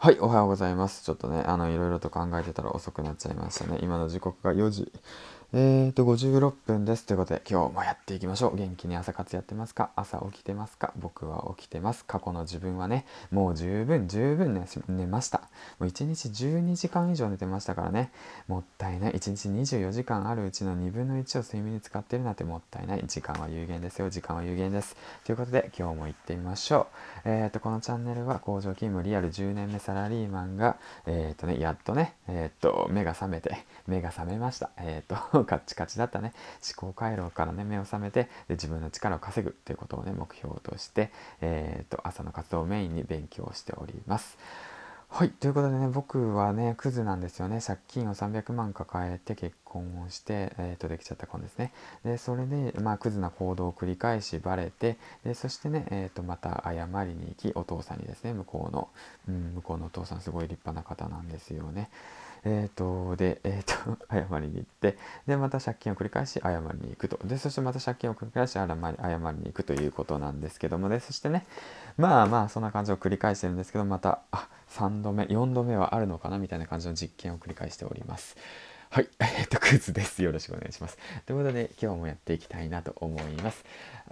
はい、おはようございます。ちょっとね、あの、いろいろと考えてたら遅くなっちゃいましたね。今の時刻が4時えーと、56分です。ということで、今日もやっていきましょう。元気に朝活やってますか？朝起きてますか？僕は起きてます。過去の自分はね、もう十分、十分寝寝ました。もう1日12時間以上寝てましたからね。もったいない。1日24時間あるうちの2分の1を睡眠に使ってるなんてもったいない。時間は有限ですよ。時間は有限です。ということで、今日も行ってみましょう。えーと、このチャンネルは工場勤務リアル10年目サラリーマンが、えーとね、やっとね、えーと、目が覚めて、目が覚めました。えーとカッチカチだったね思考回路からね目を覚めてで自分の力を稼ぐということをね目標として、えーと、朝の活動をメインに勉強しております。はい。ということでね、僕はね、クズなんですよね。借金を300万抱えて結婚をして、えっ、と、できちゃった子ですね。で、それで、まあ、クズな行動を繰り返しバレて、で、そしてね、えっ、と、また謝りに行き、お父さんにですね、向こうの、うん、向こうのお父さんすごい立派な方なんですよね。えっ、と、で、えっ、と、謝りに行って、で、また借金を繰り返し謝りに行くと。で、そしてまた借金を繰り返し謝り謝りに行くということなんですけどもね、そしてね、まあまあ、そんな感じを繰り返してるんですけど、また、あ、3度目、4度目はあるのかなみたいな感じの実験を繰り返しております。はい。えっと、クズです。よろしくお願いします。ということで、今日もやっていきたいなと思います。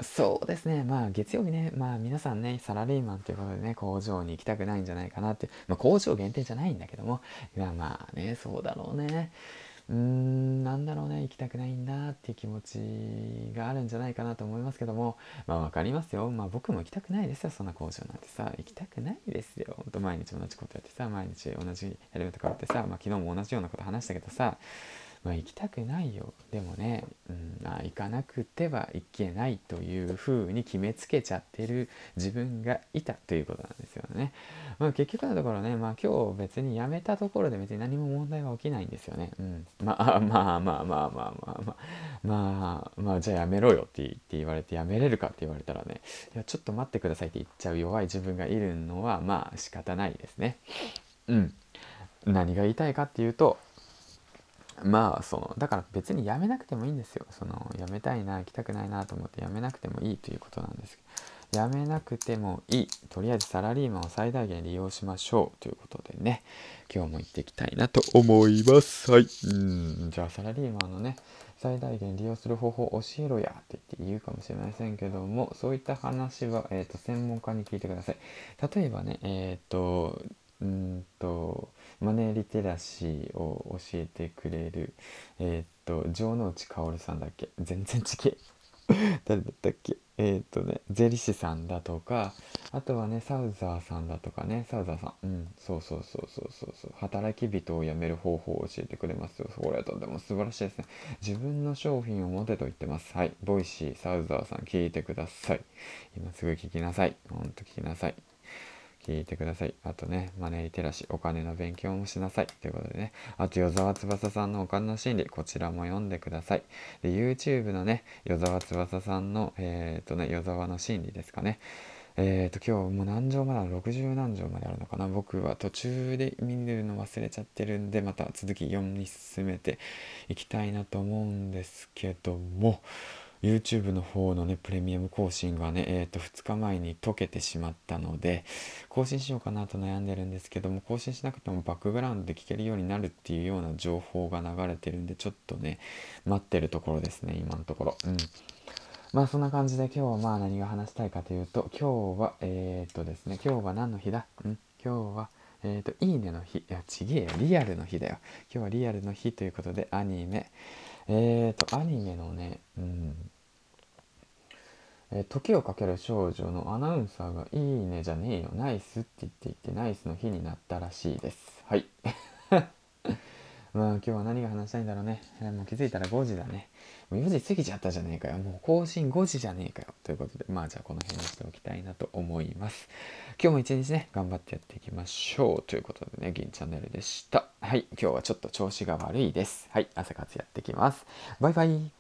そうですね。まあ、月曜日ね、まあ、皆さんね、サラリーマンということでね、工場に行きたくないんじゃないかなって、まあ、工場限定じゃないんだけども、いや、まあね、そうだろうね。うーん行きたくないんだっていう気持ちがあるんじゃないかなと思いますけどもまあ分かりますよ。まあ僕も行きたくないですよ。そんな工場なんてさ。行きたくないですよ。ほんと毎日同じことやってさ毎日同じやり方変わってさまあ昨日も同じようなこと話したけどさまあ、行きたくないよでもね、うんまあ、行かなくてはいけないというふうに決めつけちゃってる自分がいたということなんですよね。まあ、結局のところね、まあ、今日別に辞めたところで別に何も問題は起きないんですよね。うん、まあ まあまあまあまあまあまあまあまあじゃあやめろよって言われてやめれるかって言われたらねいやちょっと待ってくださいって言っちゃう弱い自分がいるのはまあ仕方ないですね。うん。何が言いたいかっていうとまあそのだから別にやめなくてもいいんですよ。そのやめたいな行きたくないなと思ってやめなくてもいいということなんですけど。やめなくてもいい。とりあえずサラリーマンを最大限利用しましょうということでね。今日も行っていきたいなと思います。はい。うん。じゃあサラリーマンのね最大限利用する方法を教えろやって言って言うかもしれませんけどもそういった話は、えーと、専門家に聞いてください。例えばねえっ、ー、とうんとマネーリテラシーを教えてくれるえー、っと城之内薫さんだっけ？全然ちけ 誰だったっけ？えー、っとね税理士さんだとかあとはねサウザーさんだとかね。サウザーさん。うん。そうそうそうそうそうそう。働き人を辞める方法を教えてくれますよ。これとても素晴らしいですね。自分の商品を持てと言ってます。はい。 Voicy サウザーさん聞いてください。今すぐ聞きなさい。ほんと聞きなさい。聞いてください。あとね、マネーリテラシー、お金の勉強もしなさい。ということでね、あと、与沢翼さんのお金の心理、こちらも読んでください。で、YouTube のね、与沢翼さんの、えっ、ー、とね、与沢の心理ですかね。えっ、ー、と、今日もう何条まである ?60 何条まであるのかな？僕は途中で見るの忘れちゃってるんで、また続き読み進めていきたいなと思うんですけども、YouTube の方のね、プレミアム更新がね、えっ、ー、と、2日前に解けてしまったので、更新しようかなと悩んでるんですけども、更新しなくてもバックグラウンドで聞けるようになるっていうような情報が流れてるんで、ちょっとね、待ってるところですね、今のところ。うん。まあそんな感じで今日はまあ何が話したいかというと、今日は、えっ、ー、とですね、今日は何の日だ？うん今日は、えっ、ー、と、いいねの日。いや、ちげえよ。リアルの日だよ。今日はリアルの日ということで、アニメ。えっ、ー、と、アニメのね、うん。えー、時をかける少女のアナウンサーがいいねじゃねえよ、ナイスって言っていて、ナイスの日になったらしいです。はい。まあ今日は何が話したいんだろうね。えー、もう気づいたら5時だね。もう4時過ぎちゃったじゃねえかよ。もう更新5時じゃねえかよ。ということで、まあじゃあこの辺にしておきたいなと思います。今日も一日ね、頑張ってやっていきましょう。ということでね、銀チャンネルでした。はい。今日はちょっと調子が悪いです。はい。朝活やってきます。バイバイ。